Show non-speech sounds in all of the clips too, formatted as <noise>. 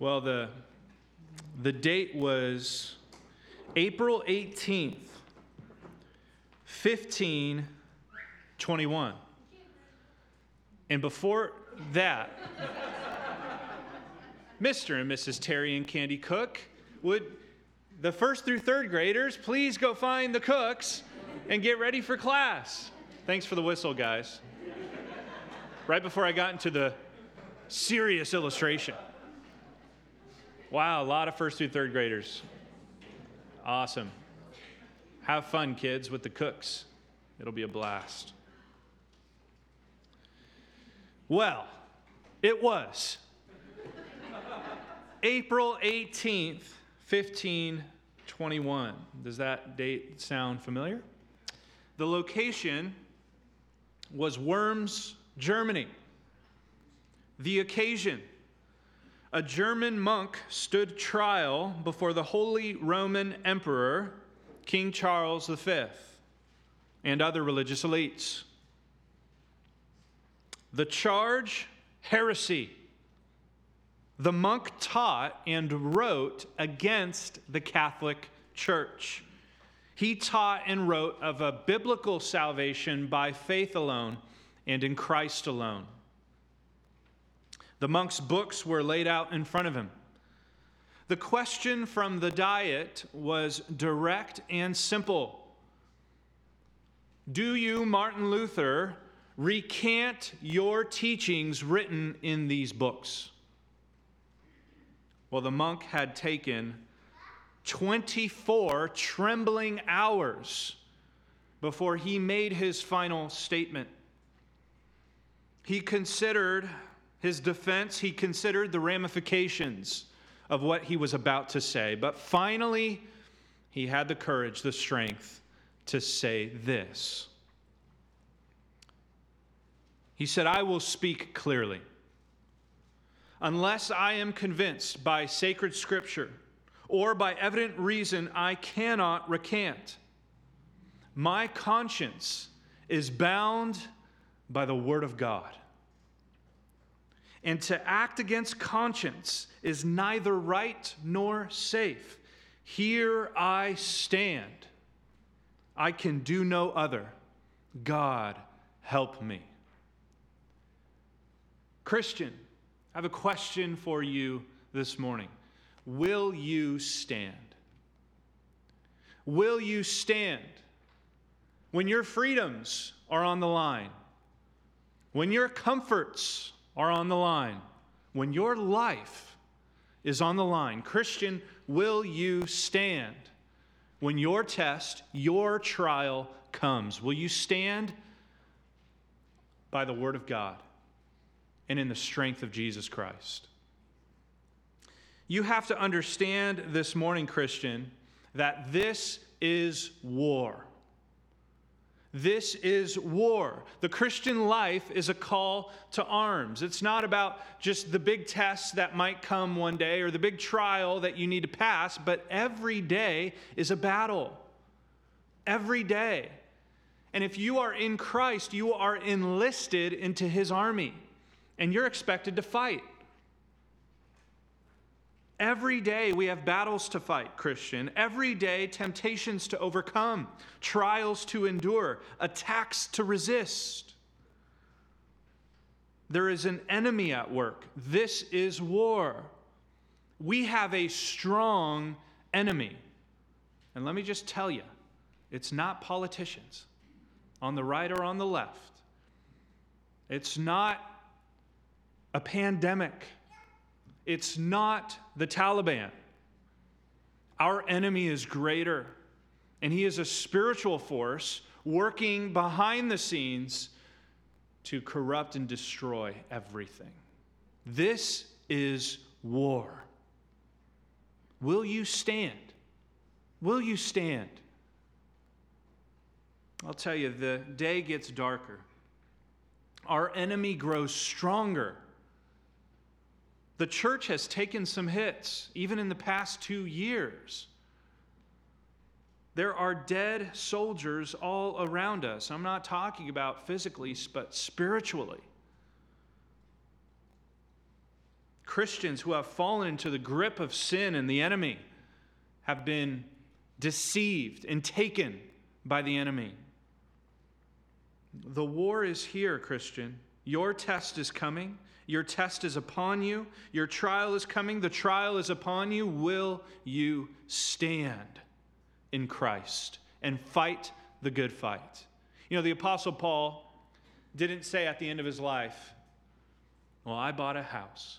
Well, the, the date was April 18th, 1521. And before that, Mr. and Mrs. Terry and Candy Cook would the first through third graders please go find the cooks and get ready for class. Thanks for the whistle, guys. Right before I got into the serious illustration. Wow, a lot of first through third graders. Awesome. Have fun, kids, with the cooks. It'll be a blast. Well, it was April 18th, 1521. Does that date sound familiar? The location was Worms, Germany. The occasion a German monk stood trial before the Holy Roman Emperor, King Charles V, and other religious elites. The charge heresy. The monk taught and wrote against the Catholic Church. He taught and wrote of a biblical salvation by faith alone and in Christ alone. The monk's books were laid out in front of him. The question from the diet was direct and simple Do you, Martin Luther, recant your teachings written in these books? Well, the monk had taken 24 trembling hours before he made his final statement. He considered his defense, he considered the ramifications of what he was about to say. But finally, he had the courage, the strength to say this. He said, I will speak clearly. Unless I am convinced by sacred scripture or by evident reason, I cannot recant. My conscience is bound by the word of God. And to act against conscience is neither right nor safe. Here I stand. I can do no other. God, help me. Christian, I have a question for you this morning. Will you stand? Will you stand when your freedoms are on the line? When your comforts are on the line, when your life is on the line, Christian, will you stand when your test, your trial comes? Will you stand by the Word of God and in the strength of Jesus Christ? You have to understand this morning, Christian, that this is war. This is war. The Christian life is a call to arms. It's not about just the big tests that might come one day or the big trial that you need to pass, but every day is a battle. Every day. And if you are in Christ, you are enlisted into his army and you're expected to fight. Every day we have battles to fight, Christian. Every day, temptations to overcome, trials to endure, attacks to resist. There is an enemy at work. This is war. We have a strong enemy. And let me just tell you it's not politicians on the right or on the left, it's not a pandemic. It's not the Taliban. Our enemy is greater, and he is a spiritual force working behind the scenes to corrupt and destroy everything. This is war. Will you stand? Will you stand? I'll tell you, the day gets darker. Our enemy grows stronger the church has taken some hits, even in the past two years. There are dead soldiers all around us. I'm not talking about physically, but spiritually. Christians who have fallen into the grip of sin and the enemy have been deceived and taken by the enemy. The war is here, Christian. Your test is coming. Your test is upon you. Your trial is coming. The trial is upon you. Will you stand in Christ and fight the good fight? You know, the Apostle Paul didn't say at the end of his life, Well, I bought a house,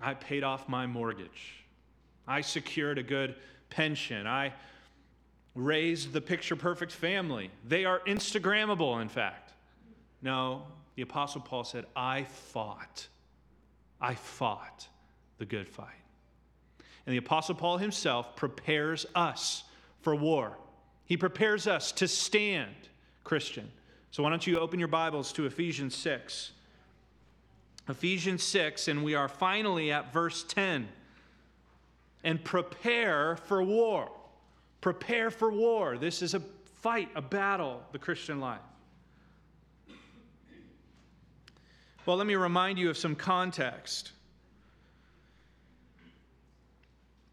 I paid off my mortgage, I secured a good pension, I raised the picture perfect family. They are Instagrammable, in fact. No, the Apostle Paul said, I fought. I fought the good fight. And the Apostle Paul himself prepares us for war. He prepares us to stand, Christian. So why don't you open your Bibles to Ephesians 6? Ephesians 6, and we are finally at verse 10. And prepare for war. Prepare for war. This is a fight, a battle, the Christian life. Well, let me remind you of some context.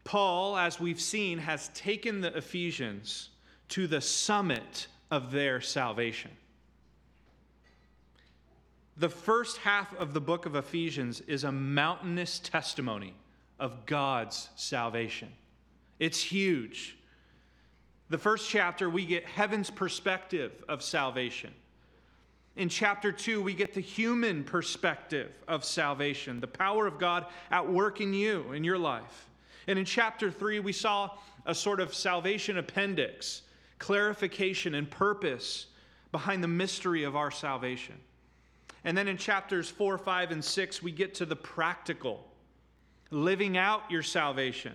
Paul, as we've seen, has taken the Ephesians to the summit of their salvation. The first half of the book of Ephesians is a mountainous testimony of God's salvation. It's huge. The first chapter, we get heaven's perspective of salvation. In chapter 2, we get the human perspective of salvation, the power of God at work in you, in your life. And in chapter 3, we saw a sort of salvation appendix, clarification and purpose behind the mystery of our salvation. And then in chapters 4, 5, and 6, we get to the practical, living out your salvation.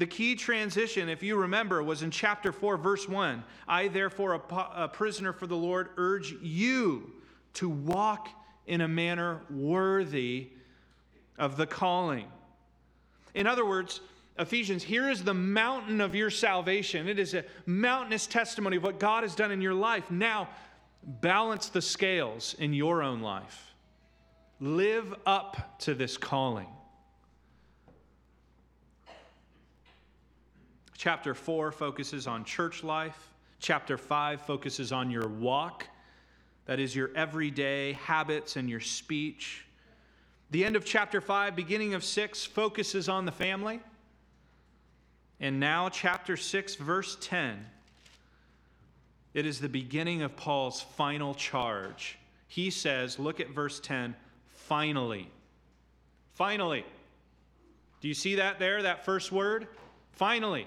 The key transition, if you remember, was in chapter 4, verse 1. I, therefore, a, prisoner for the Lord, urge you to walk in a manner worthy of the calling. In other words, Ephesians, here is the mountain of your salvation. It is a mountainous testimony of what God has done in your life. Now, balance the scales in your own life. Live up to this calling. Chapter 4 focuses on church life. Chapter 5 focuses on your walk, that is, your everyday habits and your speech. The end of chapter 5, beginning of 6, focuses on the family. And now, chapter 6, verse 10, it is the beginning of Paul's final charge. He says, look at verse 10, finally. Finally. Do you see that there, that first word? Finally.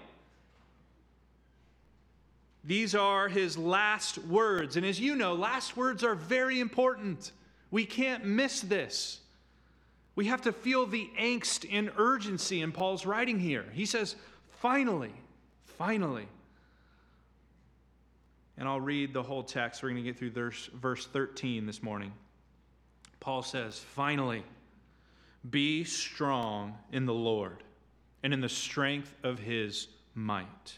These are his last words. And as you know, last words are very important. We can't miss this. We have to feel the angst and urgency in Paul's writing here. He says, finally, finally. And I'll read the whole text. We're going to get through verse, verse 13 this morning. Paul says, finally, be strong in the Lord and in the strength of his might.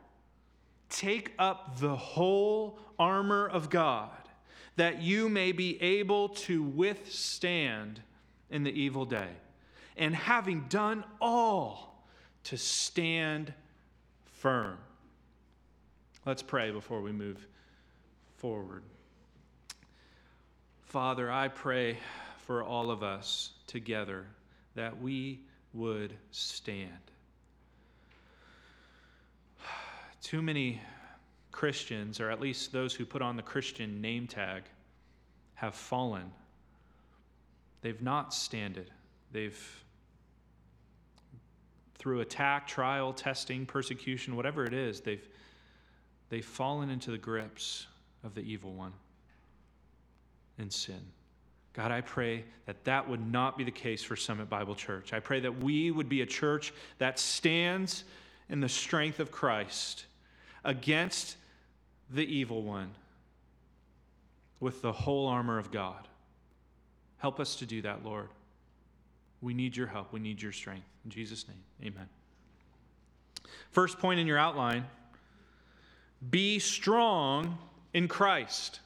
Take up the whole armor of God, that you may be able to withstand in the evil day. And having done all, to stand firm. Let's pray before we move forward. Father, I pray for all of us together that we would stand. Too many Christians, or at least those who put on the Christian name tag, have fallen. They've not standed. They've, through attack, trial, testing, persecution, whatever it is, they've, they've fallen into the grips of the evil one and sin. God, I pray that that would not be the case for Summit Bible Church. I pray that we would be a church that stands in the strength of Christ against the evil one with the whole armor of God. Help us to do that, Lord. We need your help. We need your strength. In Jesus' name, amen. First point in your outline be strong in Christ.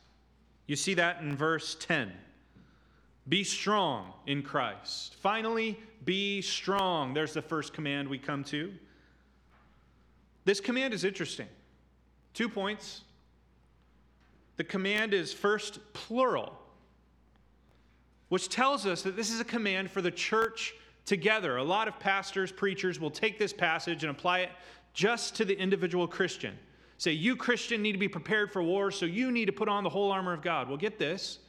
You see that in verse 10. Be strong in Christ. Finally, be strong. There's the first command we come to. This command is interesting. Two points. The command is first plural, which tells us that this is a command for the church together. A lot of pastors, preachers will take this passage and apply it just to the individual Christian. Say, you Christian need to be prepared for war, so you need to put on the whole armor of God. Well, get this.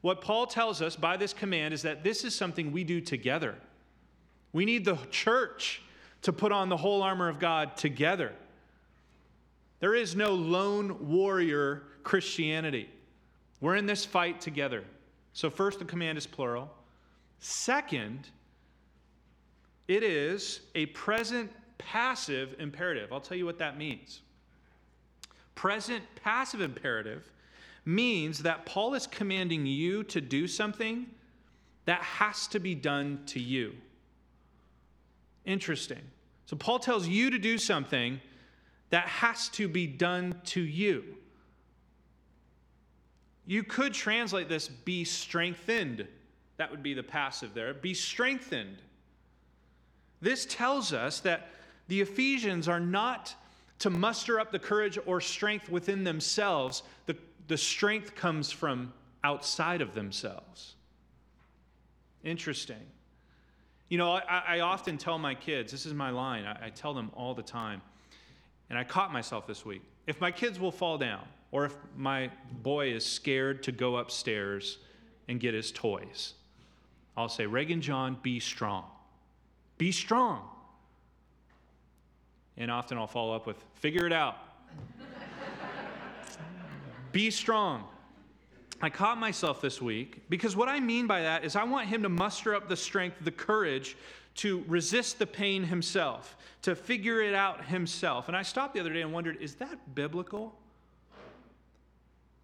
What Paul tells us by this command is that this is something we do together. We need the church to put on the whole armor of God together. There is no lone warrior Christianity. We're in this fight together. So, first, the command is plural. Second, it is a present passive imperative. I'll tell you what that means. Present passive imperative means that Paul is commanding you to do something that has to be done to you. Interesting. So Paul tells you to do something that has to be done to you. You could translate this be strengthened. That would be the passive there. Be strengthened. This tells us that the Ephesians are not to muster up the courage or strength within themselves. The, the strength comes from outside of themselves. Interesting. You know, I, I often tell my kids, this is my line, I, I tell them all the time, and I caught myself this week. If my kids will fall down, or if my boy is scared to go upstairs and get his toys, I'll say, Reagan John, be strong. Be strong. And often I'll follow up with, figure it out. Be strong. I caught myself this week because what I mean by that is I want him to muster up the strength, the courage to resist the pain himself, to figure it out himself. And I stopped the other day and wondered is that biblical?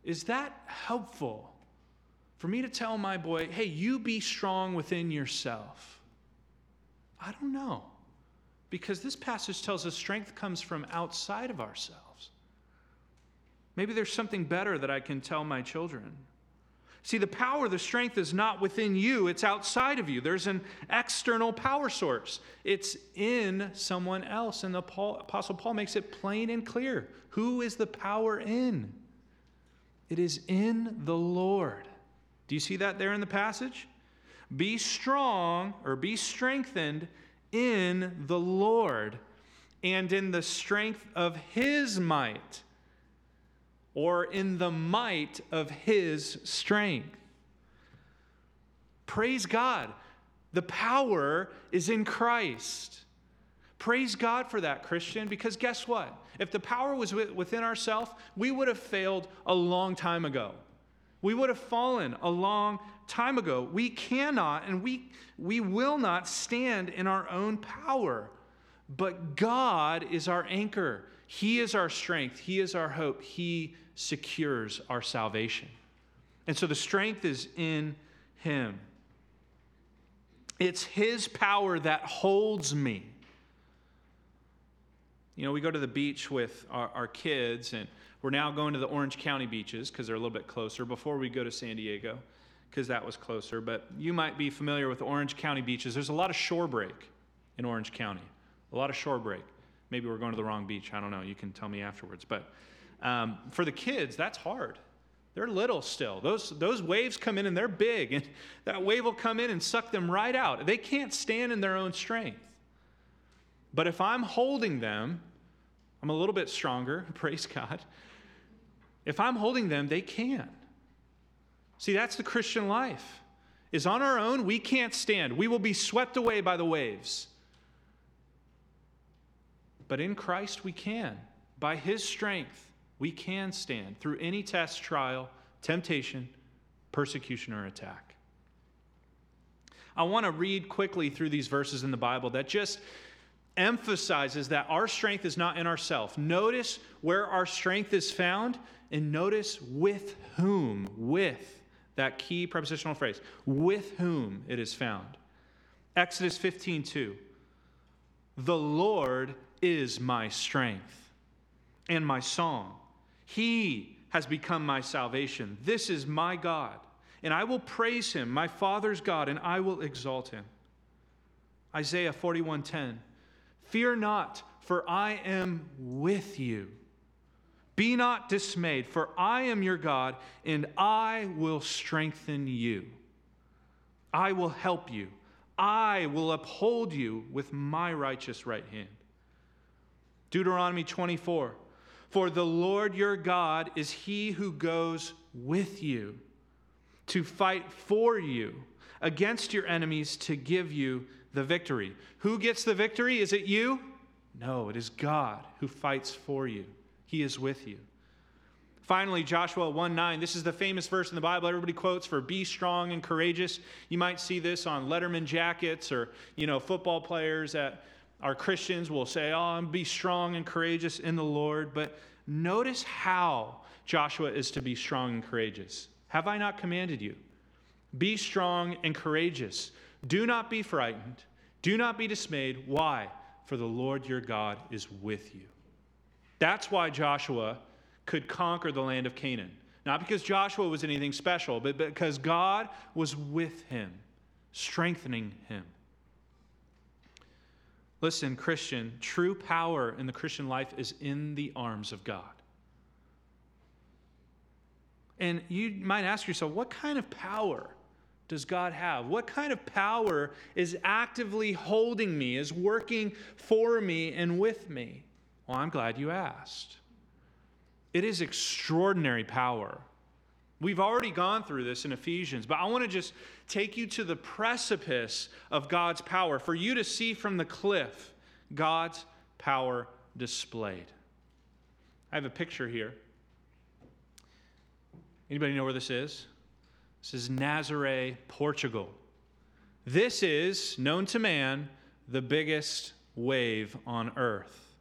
Is that helpful for me to tell my boy, hey, you be strong within yourself? I don't know. Because this passage tells us strength comes from outside of ourselves. Maybe there's something better that I can tell my children. See, the power, the strength is not within you, it's outside of you. There's an external power source, it's in someone else. And the Paul, Apostle Paul makes it plain and clear. Who is the power in? It is in the Lord. Do you see that there in the passage? Be strong or be strengthened in the Lord and in the strength of his might, or in the might of his strength. Praise God. The power is in Christ. Praise God for that, Christian, because guess what? If the power was within ourselves, we would have failed a long time ago. We would have fallen a long time ago. We cannot and we, we will not stand in our own power. But God is our anchor. He is our strength. He is our hope. He secures our salvation. And so the strength is in Him. It's His power that holds me. You know, we go to the beach with our, our kids, and we're now going to the Orange County beaches because they're a little bit closer before we go to San Diego because that was closer. But you might be familiar with Orange County beaches. There's a lot of shore break in Orange County, a lot of shore break. Maybe we're going to the wrong beach. I don't know. You can tell me afterwards. But um, for the kids, that's hard. They're little still. Those, those waves come in and they're big, and <laughs> that wave will come in and suck them right out. They can't stand in their own strength. But if I'm holding them, I'm a little bit stronger, <laughs> praise God. If I'm holding them, they can. See, that's the Christian life. Is on our own, we can't stand. We will be swept away by the waves. But in Christ, we can. By his strength, we can stand through any test, trial, temptation, persecution, or attack. I want to read quickly through these verses in the Bible that just emphasizes that our strength is not in ourselves. Notice where our strength is found and notice with whom, with that key prepositional phrase, with whom it is found. Exodus 15 2. The Lord is my strength and my song. He has become my salvation. This is my God, and I will praise him, my Father's God, and I will exalt him. Isaiah 41:10 Fear not, for I am with you. Be not dismayed, for I am your God, and I will strengthen you. I will help you. I will uphold you with my righteous right hand. Deuteronomy 24 For the Lord your God is he who goes with you to fight for you against your enemies to give you the victory. Who gets the victory? Is it you? No, it is God who fights for you. He is with you. Finally, Joshua 1 9. This is the famous verse in the Bible everybody quotes for be strong and courageous. You might see this on Letterman jackets or, you know, football players that are Christians will say, Oh, be strong and courageous in the Lord. But notice how Joshua is to be strong and courageous. Have I not commanded you? Be strong and courageous. Do not be frightened. Do not be dismayed. Why? For the Lord your God is with you. That's why Joshua could conquer the land of Canaan. Not because Joshua was anything special, but because God was with him, strengthening him. Listen, Christian, true power in the Christian life is in the arms of God. And you might ask yourself, what kind of power does God have? What kind of power is actively holding me, is working for me and with me? Well, I'm glad you asked. It is extraordinary power. We've already gone through this in Ephesians, but I want to just take you to the precipice of God's power for you to see from the cliff God's power displayed. I have a picture here. Anybody know where this is? This is Nazaré, Portugal. This is, known to man, the biggest wave on earth.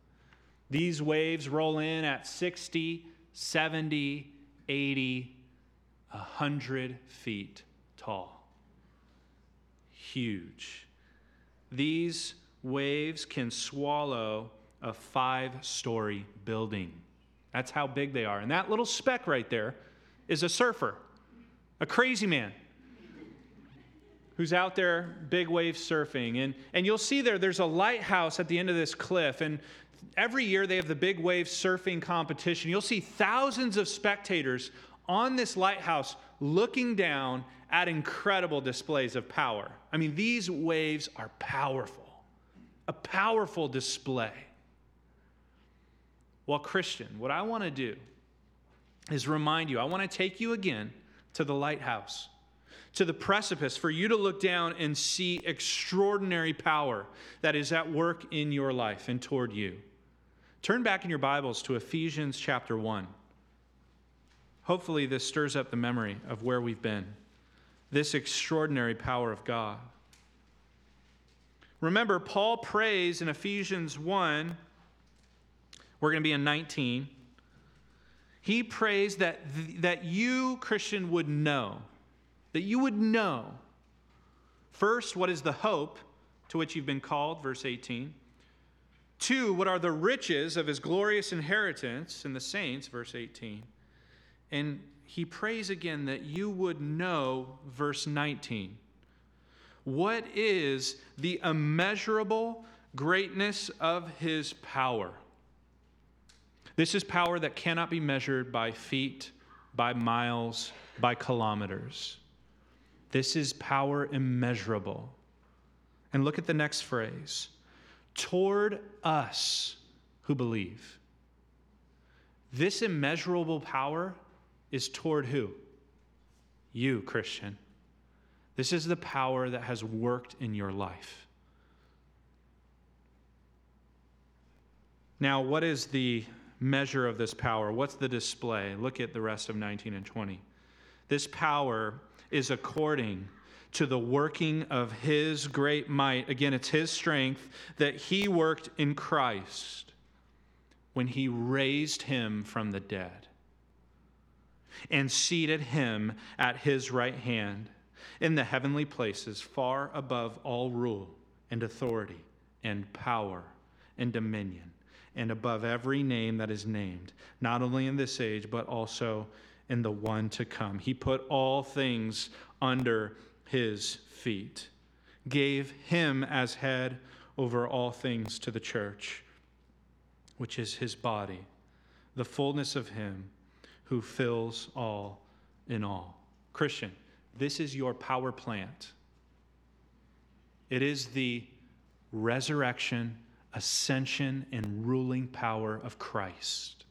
These waves roll in at 60, 70, 80, 100 feet tall. Huge. These waves can swallow a five story building. That's how big they are. And that little speck right there is a surfer, a crazy man who's out there big wave surfing. And, and you'll see there, there's a lighthouse at the end of this cliff. And every year they have the big wave surfing competition. You'll see thousands of spectators on this lighthouse looking down at incredible displays of power. I mean, these waves are powerful, a powerful display. Well, Christian, what I want to do is remind you, I want to take you again to the lighthouse, to the precipice, for you to look down and see extraordinary power that is at work in your life and toward you. Turn back in your Bibles to Ephesians chapter 1. Hopefully, this stirs up the memory of where we've been, this extraordinary power of God. Remember, Paul prays in Ephesians 1, we're going to be in 19. He prays that, that you, Christian, would know, that you would know, first, what is the hope to which you've been called, verse 18. Two, what are the riches of his glorious inheritance in the saints, verse 18. And he prays again that you would know, verse 19. What is the immeasurable greatness of his power? This is power that cannot be measured by feet, by miles, by kilometers. This is power immeasurable. And look at the next phrase toward us who believe. This immeasurable power is toward who? You, Christian. This is the power that has worked in your life. Now, what is the measure of this power? What's the display? Look at the rest of 19 and 20. This power is according to the working of his great might. Again, it's his strength that he worked in Christ when he raised him from the dead and seated him at his right hand in the heavenly places, far above all rule and authority and power and dominion, and above every name that is named, not only in this age, but also in the one to come. He put all things under his feet, gave him as head over all things to the church, which is his body, the fullness of him who fills all in all. Christian, this is your power plant. It is the resurrection, ascension, and ruling power of Christ.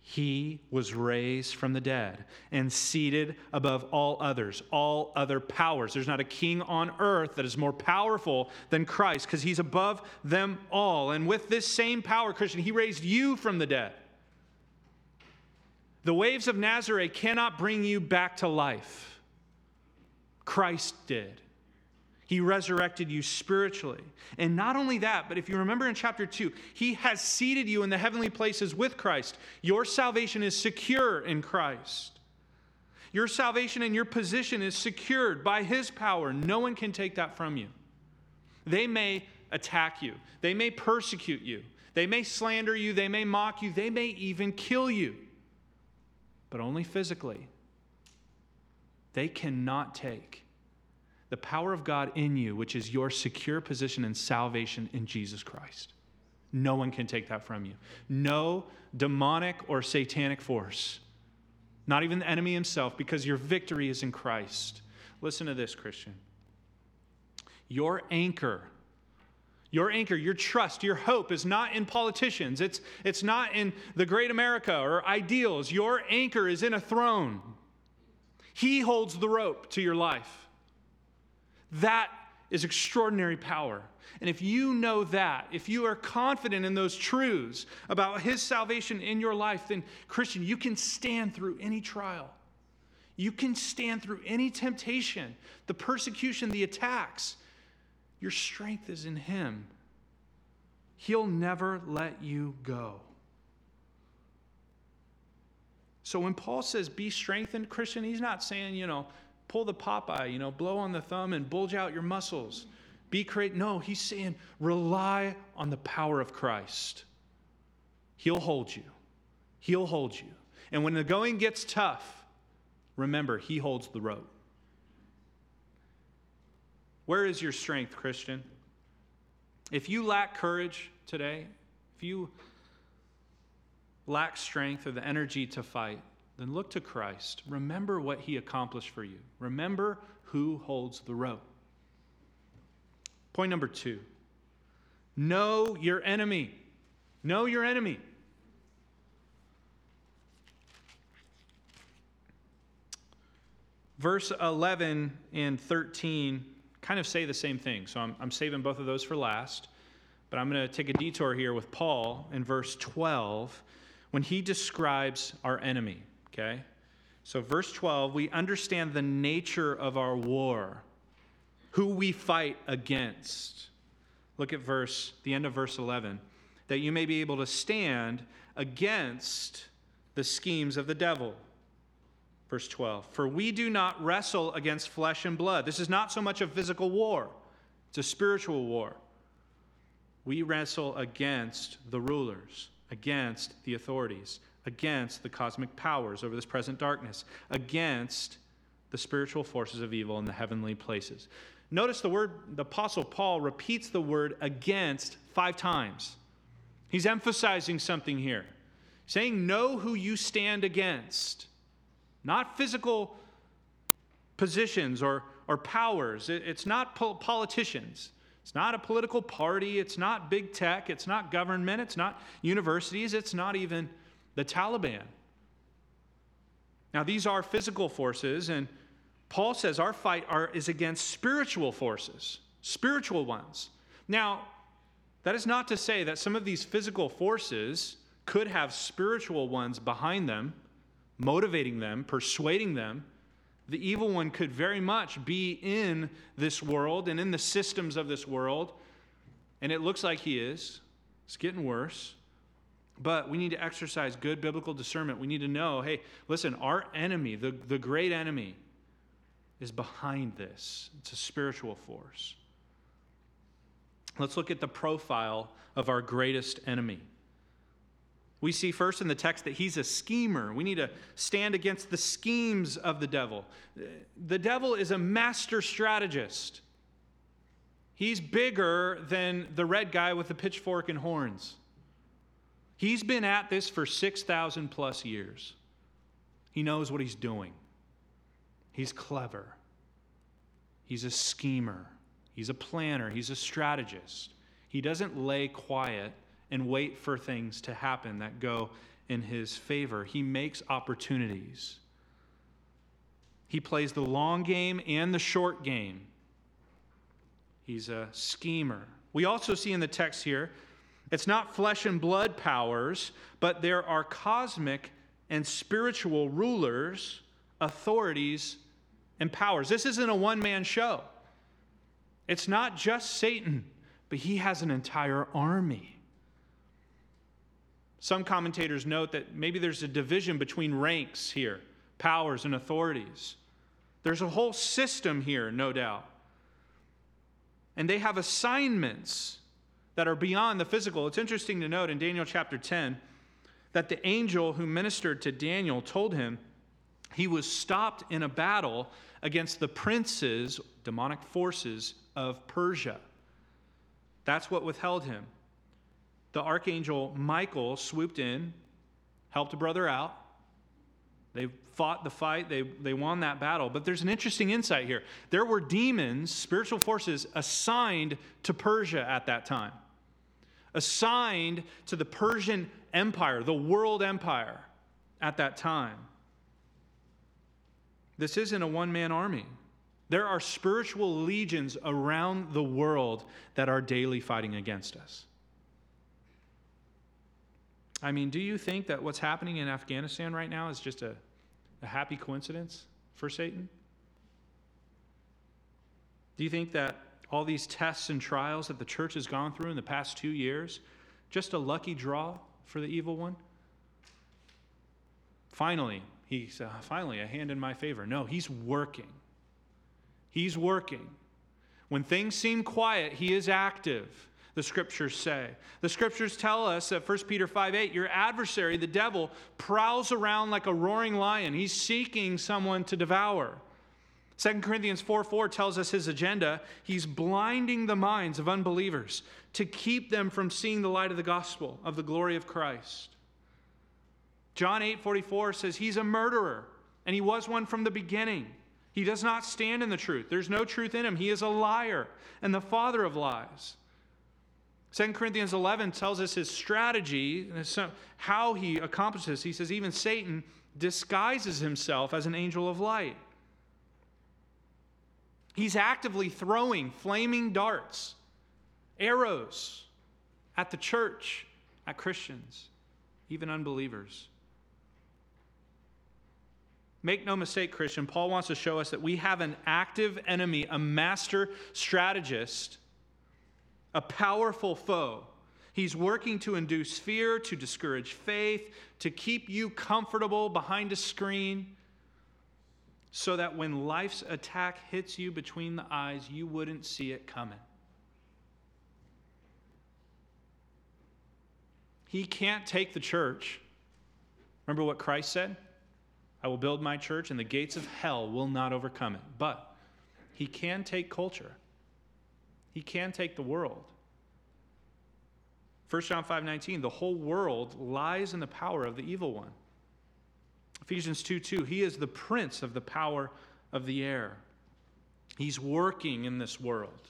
He was raised from the dead and seated above all others, all other powers. There's not a king on earth that is more powerful than Christ because he's above them all. And with this same power, Christian, he raised you from the dead. The waves of Nazaré cannot bring you back to life. Christ did. He resurrected you spiritually. And not only that, but if you remember in chapter 2, He has seated you in the heavenly places with Christ. Your salvation is secure in Christ. Your salvation and your position is secured by His power. No one can take that from you. They may attack you, they may persecute you, they may slander you, they may mock you, they may even kill you, but only physically. They cannot take the power of God in you, which is your secure position in salvation in Jesus Christ. No one can take that from you. No demonic or satanic force, not even the enemy himself, because your victory is in Christ. Listen to this, Christian. Your anchor, your anchor, your trust, your hope is not in politicians. It's, it's not in the great America or ideals. Your anchor is in a throne. He holds the rope to your life. That is extraordinary power. And if you know that, if you are confident in those truths about His salvation in your life, then, Christian, you can stand through any trial. You can stand through any temptation, the persecution, the attacks. Your strength is in Him. He'll never let you go. So when Paul says be strengthened, Christian, he's not saying, you know, pull the Popeye, you know, blow on the thumb and bulge out your muscles. Be great. No, he's saying rely on the power of Christ. He'll hold you. He'll hold you. And when the going gets tough, remember, he holds the rope. Where is your strength, Christian? If you lack courage today, if you lack strength or the energy to fight, then look to Christ. Remember what he accomplished for you. Remember who holds the rope. Point number two know your enemy. Know your enemy. Verse 11 and 13 kind of say the same thing. So I'm, I'm saving both of those for last. But I'm going to take a detour here with Paul in verse 12 when he describes our enemy. Okay? So, verse 12, we understand the nature of our war, who we fight against. Look at verse, the end of verse 11, that you may be able to stand against the schemes of the devil. Verse 12, for we do not wrestle against flesh and blood. This is not so much a physical war, it's a spiritual war. We wrestle against the rulers, against the authorities, against the cosmic powers over this present darkness, against the spiritual forces of evil in the heavenly places. Notice the word, the Apostle Paul repeats the word against five times. He's emphasizing something here, saying, Know who you stand against. Not physical positions or, or powers, it's not politicians. It's not a political party. It's not big tech. It's not government. It's not universities. It's not even the Taliban. Now, these are physical forces, and Paul says our fight are, is against spiritual forces, spiritual ones. Now, that is not to say that some of these physical forces could have spiritual ones behind them, motivating them, persuading them The evil one could very much be in this world and in the systems of this world, and it looks like he is. It's getting worse. But we need to exercise good biblical discernment. We need to know hey, listen, our enemy, the, the great enemy, is behind this. It's a spiritual force. Let's look at the profile of our greatest enemy. We see first in the text that he's a schemer. We need to stand against the schemes of the devil. The devil is a master strategist. He's bigger than the red guy with the pitchfork and horns. He's been at this for 6,000 plus years. He knows what he's doing. He's clever. He's a schemer. He's a planner. He's a strategist. He doesn't lay quiet and wait for things to happen that go in his favor. He makes opportunities. He plays the long game and the short game. He's a schemer. We also see in the text here, it's not flesh and blood powers, but there are cosmic and spiritual rulers, authorities, and powers. This isn't a one man show. It's not just Satan, but he has an entire army. Some commentators note that maybe there's a division between ranks here, powers and authorities. There's a whole system here, no doubt. And they have assignments that are beyond the physical. It's interesting to note in Daniel chapter 10 that the angel who ministered to Daniel told him he was stopped in a battle against the princes, demonic forces of Persia. That's what withheld him the archangel Michael swooped in, helped a brother out. They fought the fight, they, they won that battle. But there's an interesting insight here. There were demons, spiritual forces, assigned to Persia at that time, assigned to the Persian Empire, the world empire at that time. This isn't a one man army. There are spiritual legions around the world that are daily fighting against us. I mean, do you think that what's happening in Afghanistan right now is just a, a happy coincidence for Satan? Do you think that all these tests and trials that the church has gone through in the past two years, just a lucky draw for the evil one? Finally, he said, ah, finally, a hand in my favor. No, he's working. He's working. When things seem quiet, he is active the scriptures say. The scriptures tell us that 1 Peter 5 8, your adversary, the devil, prowls around like a roaring lion. He's seeking someone to devour. 2 Corinthians 4 4 tells us his agenda. He's blinding the minds of unbelievers to keep them from seeing the light of the gospel, of the glory of Christ. John 8 44 says he's a murderer, and he was one from the beginning. He does not stand in the truth. There's no truth in him. He is a liar and the father of lies. 2 Corinthians 11 tells us his strategy, how he accomplishes. He says, even Satan disguises himself as an angel of light. He's actively throwing flaming darts, arrows at the church, at Christians, even unbelievers. Make no mistake, Christian, Paul wants to show us that we have an active enemy, a master strategist a powerful foe. He's working to induce fear, to discourage faith, to keep you comfortable behind a screen, so that when life's attack hits you between the eyes, you wouldn't see it coming. He can't take the church. Remember what Christ said? I will build my church, and the gates of hell will not overcome it. But he can take culture. He can take the world. 1 John 5:19, the whole world lies in the power of the evil one. Ephesians 2 2, he is the prince of the power of the air. He's working in this world.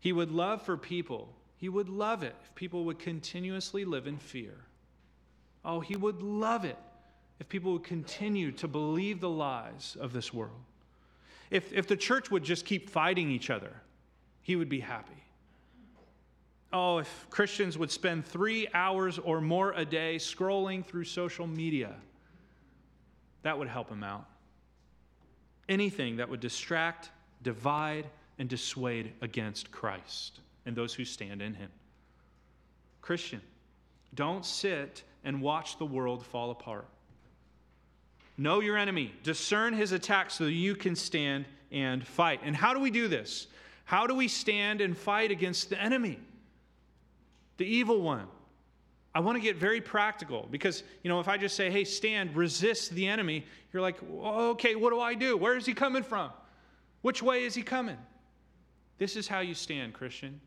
He would love for people, he would love it if people would continuously live in fear. Oh, he would love it if people would continue to believe the lies of this world. If, if the church would just keep fighting each other, he would be happy. Oh, if Christians would spend three hours or more a day scrolling through social media, that would help him out. anything that would distract, divide, and dissuade against Christ and those who stand in him. Christian, don't sit and watch the world fall apart. Know your enemy, discern his attacks so you can stand and fight. And how do we do this? How do we stand and fight against the enemy, the evil one? I want to get very practical because, you know, if I just say, hey, stand, resist the enemy, you're like, okay, what do I do? Where is he coming from? Which way is he coming? This is how you stand, Christian.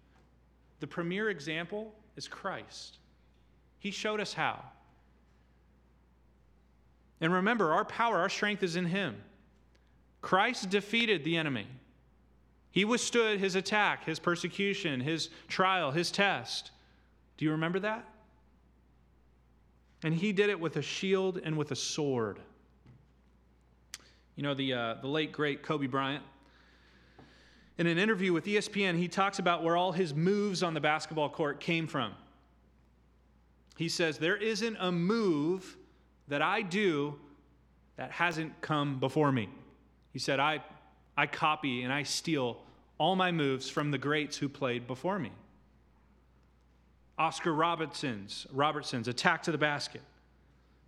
The premier example is Christ. He showed us how. And remember, our power, our strength is in Him. Christ defeated the enemy. He withstood his attack, his persecution, his trial, his test. Do you remember that? And he did it with a shield and with a sword. You know, the, uh, the late, great Kobe Bryant, in an interview with ESPN, he talks about where all his moves on the basketball court came from. He says, There isn't a move that I do that hasn't come before me. He said, I, I copy and I steal all my moves from the greats who played before me. Oscar Robertson's, Robertson's attack to the basket,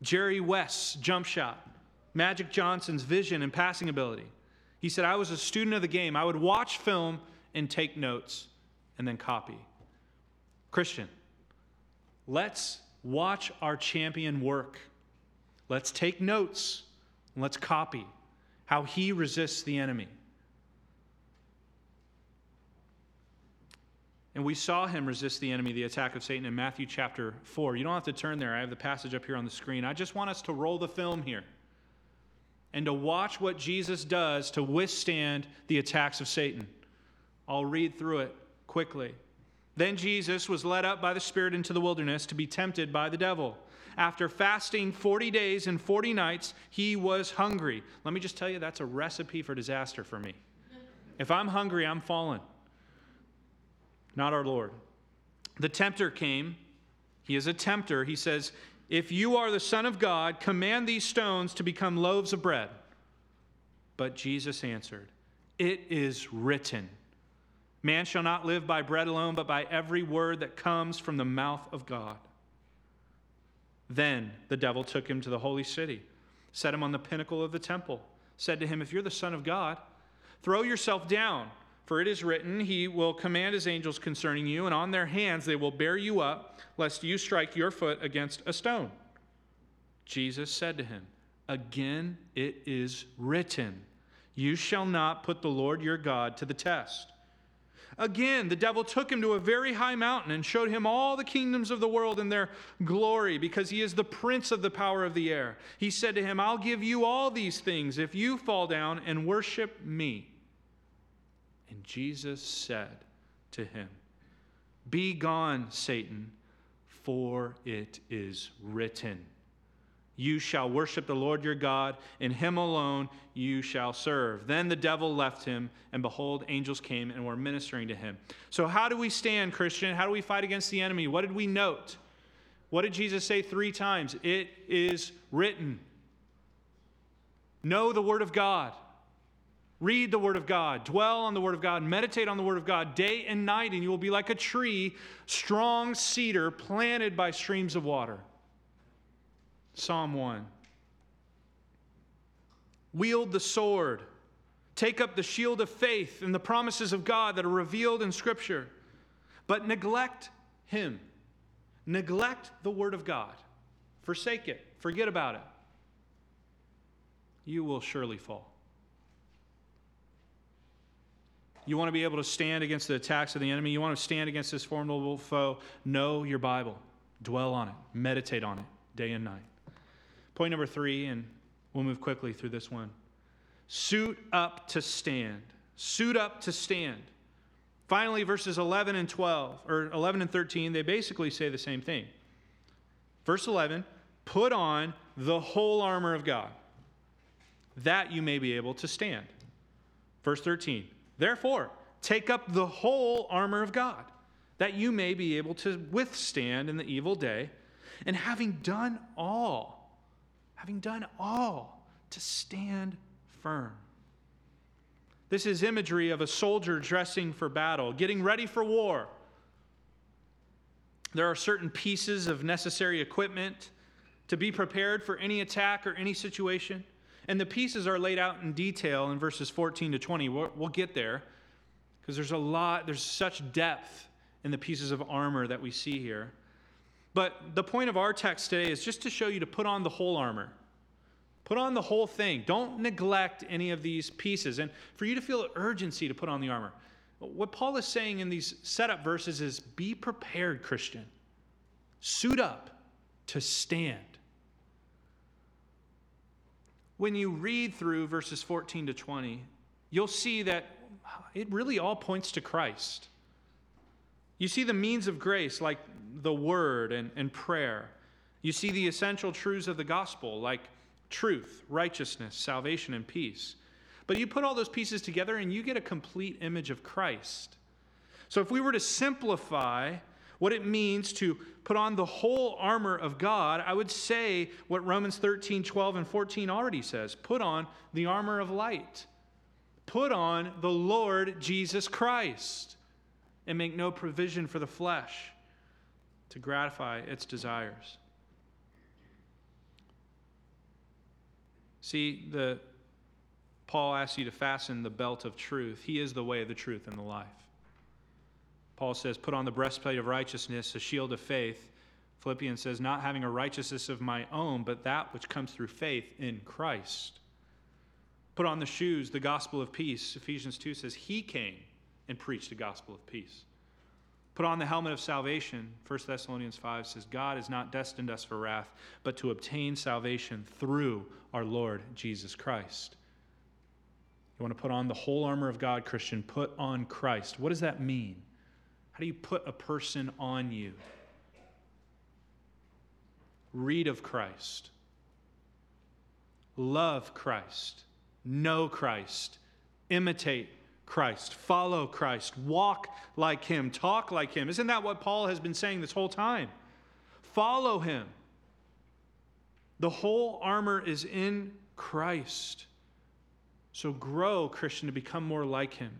Jerry West's jump shot, Magic Johnson's vision and passing ability. He said, I was a student of the game. I would watch film and take notes and then copy. Christian, let's watch our champion work. Let's take notes let's copy how he resists the enemy. And we saw him resist the enemy, the attack of Satan, in Matthew chapter 4. You don't have to turn there. I have the passage up here on the screen. I just want us to roll the film here and to watch what Jesus does to withstand the attacks of Satan. I'll read through it quickly. Then Jesus was led up by the Spirit into the wilderness to be tempted by the devil. After fasting 40 days and 40 nights, he was hungry. Let me just tell you, that's a recipe for disaster for me. If I'm hungry, I'm fallen. Not our Lord. The tempter came. He is a tempter. He says, If you are the Son of God, command these stones to become loaves of bread. But Jesus answered, It is written, Man shall not live by bread alone, but by every word that comes from the mouth of God. Then the devil took him to the holy city, set him on the pinnacle of the temple, said to him, If you're the Son of God, throw yourself down. For it is written, He will command His angels concerning you, and on their hands they will bear you up, lest you strike your foot against a stone. Jesus said to him, Again it is written, You shall not put the Lord your God to the test. Again, the devil took him to a very high mountain and showed him all the kingdoms of the world and their glory, because he is the prince of the power of the air. He said to him, I'll give you all these things if you fall down and worship me. And Jesus said to him, Be gone, Satan, for it is written. You shall worship the Lord your God, and him alone you shall serve. Then the devil left him, and behold, angels came and were ministering to him. So, how do we stand, Christian? How do we fight against the enemy? What did we note? What did Jesus say three times? It is written. Know the Word of God. Read the Word of God. Dwell on the Word of God. Meditate on the Word of God day and night, and you will be like a tree, strong cedar planted by streams of water. Psalm 1. Wield the sword. Take up the shield of faith and the promises of God that are revealed in Scripture. But neglect Him. Neglect the Word of God. Forsake it. Forget about it. You will surely fall. You want to be able to stand against the attacks of the enemy. You want to stand against this formidable foe. Know your Bible. Dwell on it. Meditate on it day and night. Point number three, and we'll move quickly through this one. Suit up to stand. Suit up to stand. Finally, verses 11 and 12, or 11 and 13, they basically say the same thing. Verse 11, put on the whole armor of God, that you may be able to stand. Verse 13, therefore, take up the whole armor of God, that you may be able to withstand in the evil day, and having done all, having done all, to stand firm. This is imagery of a soldier dressing for battle, getting ready for war. There are certain pieces of necessary equipment to be prepared for any attack or any situation. And the pieces are laid out in detail in verses 14 to 20. We'll, we'll get there because there's a lot, there's such depth in the pieces of armor that we see here. But the point of our text today is just to show you to put on the whole armor. Put on the whole thing. Don't neglect any of these pieces. And for you to feel urgency to put on the armor. What Paul is saying in these setup verses is be prepared, Christian. Suit up to stand. When you read through verses 14 to 20, you'll see that it really all points to Christ. You see the means of grace, like the word and, and prayer. You see the essential truths of the gospel, like truth, righteousness, salvation, and peace. But you put all those pieces together and you get a complete image of Christ. So if we were to simplify what it means to put on the whole armor of God, I would say what Romans 13, 12, and 14 already says put on the armor of light, put on the Lord Jesus Christ, and make no provision for the flesh to gratify its desires. See, the Paul asks you to fasten the belt of truth. He is the way, the truth, and the life. Paul says, Put on the breastplate of righteousness, a shield of faith. Philippians says, Not having a righteousness of my own, but that which comes through faith in Christ. Put on the shoes, the gospel of peace. Ephesians 2 says, He came and preached the gospel of peace. Put on the helmet of salvation. 1 Thessalonians 5 says, God has not destined us for wrath, but to obtain salvation through our Lord Jesus Christ. You want to put on the whole armor of God, Christian? Put on Christ. What does that mean? How do you put a person on you? Read of Christ, love Christ, know Christ, imitate Christ, follow Christ, walk like Him, talk like Him. Isn't that what Paul has been saying this whole time? Follow Him. The whole armor is in Christ. So grow, Christian, to become more like Him.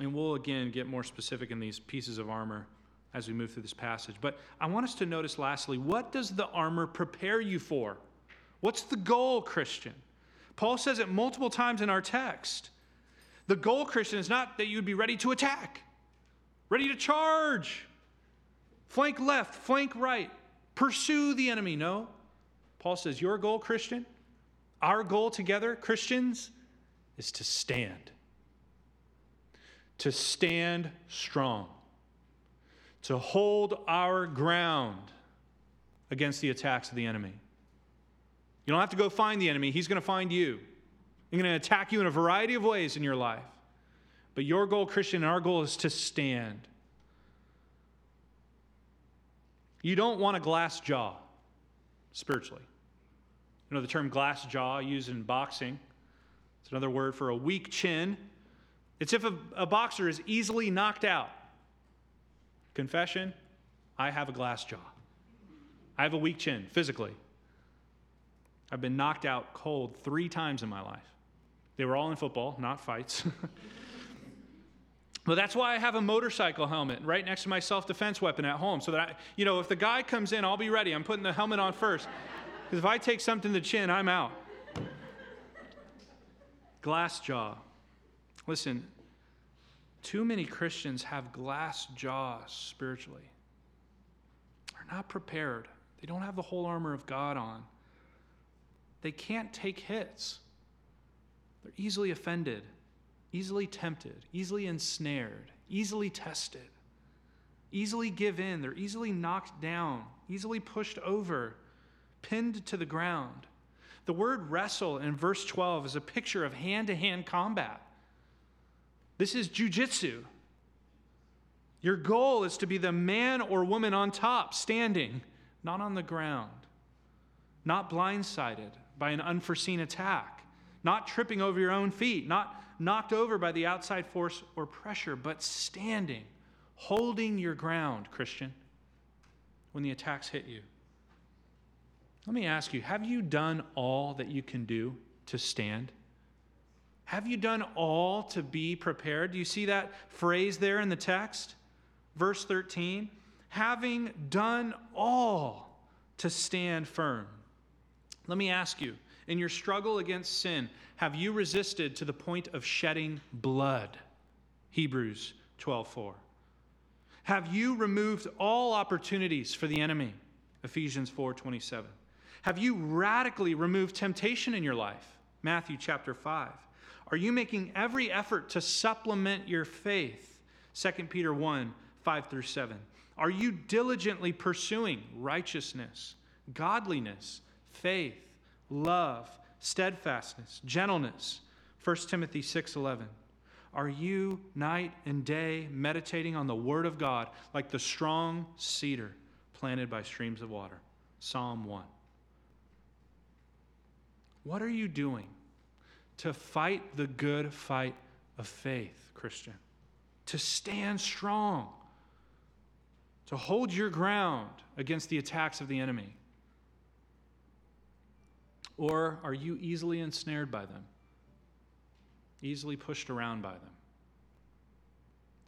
And we'll again get more specific in these pieces of armor as we move through this passage. But I want us to notice, lastly, what does the armor prepare you for? What's the goal, Christian? Paul says it multiple times in our text. The goal, Christian, is not that you'd be ready to attack, ready to charge, flank left, flank right, pursue the enemy. No. Paul says, Your goal, Christian, our goal together, Christians, is to stand. To stand strong. To hold our ground against the attacks of the enemy. You don't have to go find the enemy, he's going to find you. He's going to attack you in a variety of ways in your life. But your goal, Christian, and our goal is to stand. You don't want a glass jaw spiritually. You know the term glass jaw used in boxing? It's another word for a weak chin. It's if a, a boxer is easily knocked out. Confession I have a glass jaw. I have a weak chin physically. I've been knocked out cold three times in my life. They were all in football, not fights. <laughs> But that's why I have a motorcycle helmet right next to my self defense weapon at home. So that, I, you know, if the guy comes in, I'll be ready. I'm putting the helmet on first. Because if I take something to the chin, I'm out. Glass jaw. Listen, too many Christians have glass jaws spiritually. They're not prepared, they don't have the whole armor of God on. They can't take hits. They're easily offended, easily tempted, easily ensnared, easily tested, easily give in. They're easily knocked down, easily pushed over, pinned to the ground. The word wrestle in verse 12 is a picture of hand to hand combat. This is jujitsu. Your goal is to be the man or woman on top, standing, not on the ground, not blindsided, by an unforeseen attack, not tripping over your own feet, not knocked over by the outside force or pressure, but standing, holding your ground, Christian, when the attacks hit you. Let me ask you have you done all that you can do to stand? Have you done all to be prepared? Do you see that phrase there in the text? Verse 13 having done all to stand firm. Let me ask you in your struggle against sin, have you resisted to the point of shedding blood? Hebrews 12:4. Have you removed all opportunities for the enemy? Ephesians 4:27. Have you radically removed temptation in your life? Matthew chapter 5. Are you making every effort to supplement your faith? 2 Peter 1 5 through 7. Are you diligently pursuing righteousness, godliness, faith, love, steadfastness, gentleness? 1 Timothy 6:11. Are you night and day meditating on the word of God like the strong cedar planted by streams of water? Psalm 1. What are you doing to fight the good fight of faith, Christian? To stand strong, to hold your ground against the attacks of the enemy? Or are you easily ensnared by them, easily pushed around by them?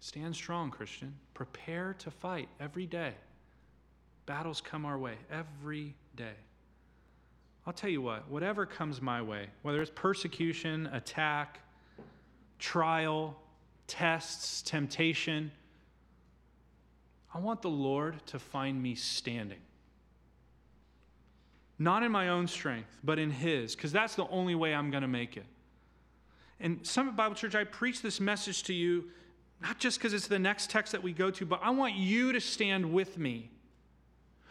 Stand strong, Christian. Prepare to fight every day. Battles come our way every day. I'll tell you what, whatever comes my way, whether it's persecution, attack, trial, tests, temptation, I want the Lord to find me standing. Not in my own strength, but in His, because that's the only way I'm going to make it. And Summit Bible Church, I preach this message to you not just because it's the next text that we go to, but I want you to stand with me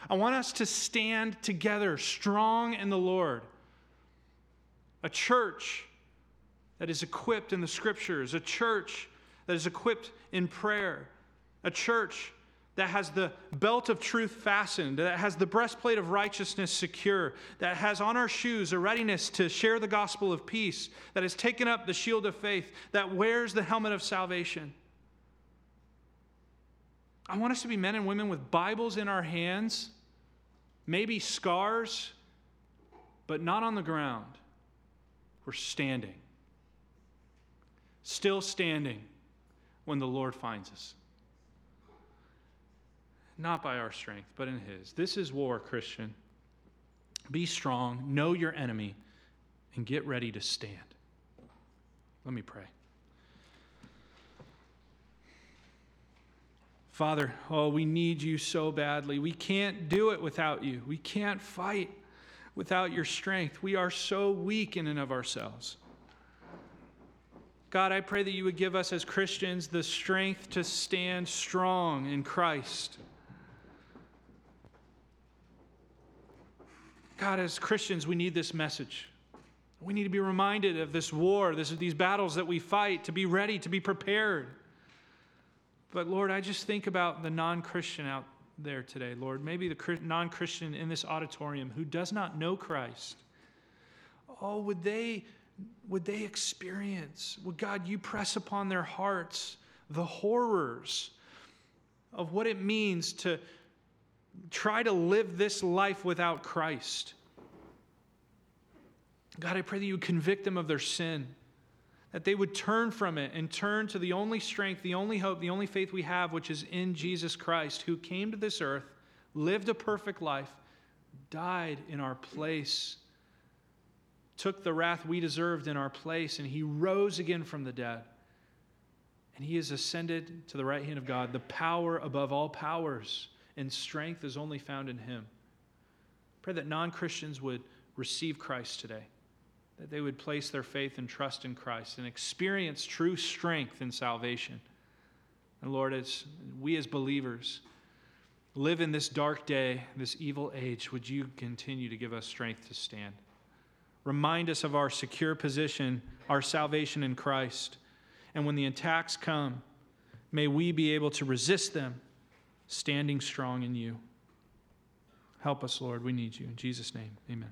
I want us to stand together, strong in the Lord. A church that is equipped in the scriptures, a church that is equipped in prayer, a church that has the belt of truth fastened, that has the breastplate of righteousness secure, that has on our shoes a readiness to share the gospel of peace, that has taken up the shield of faith, that wears the helmet of salvation. I want us to be men and women with Bibles in our hands, maybe scars, but not on the ground. We're standing. Still standing when the Lord finds us. Not by our strength, but in His. This is war, Christian. Be strong, know your enemy, and get ready to stand. Let me pray. Father, oh, we need you so badly. We can't do it without you. We can't fight without your strength. We are so weak in and of ourselves. God, I pray that you would give us as Christians the strength to stand strong in Christ. God, as Christians, we need this message. We need to be reminded of this war, this, these battles that we fight, to be ready, to be prepared. But Lord, I just think about the non Christian out there today, Lord. Maybe the non Christian in this auditorium who does not know Christ. Oh, would they, would they experience, would God, you press upon their hearts the horrors of what it means to try to live this life without Christ? God, I pray that you would convict them of their sin that they would turn from it and turn to the only strength, the only hope, the only faith we have, which is in Jesus Christ, who came to this earth, lived a perfect life, died in our place, took the wrath we deserved in our place, and he rose again from the dead. And he has ascended to the right hand of God. The power above all powers and strength is only found in him. Pray that non Christians would receive Christ today that they would place their faith and trust in Christ and experience true strength in salvation. And Lord, as we as believers live in this dark day, this evil age, would you continue to give us strength to stand? Remind us of our secure position, our salvation in Christ. And when the attacks come, may we be able to resist them, standing strong in you. Help us, Lord. We need you. In Jesus' name, amen.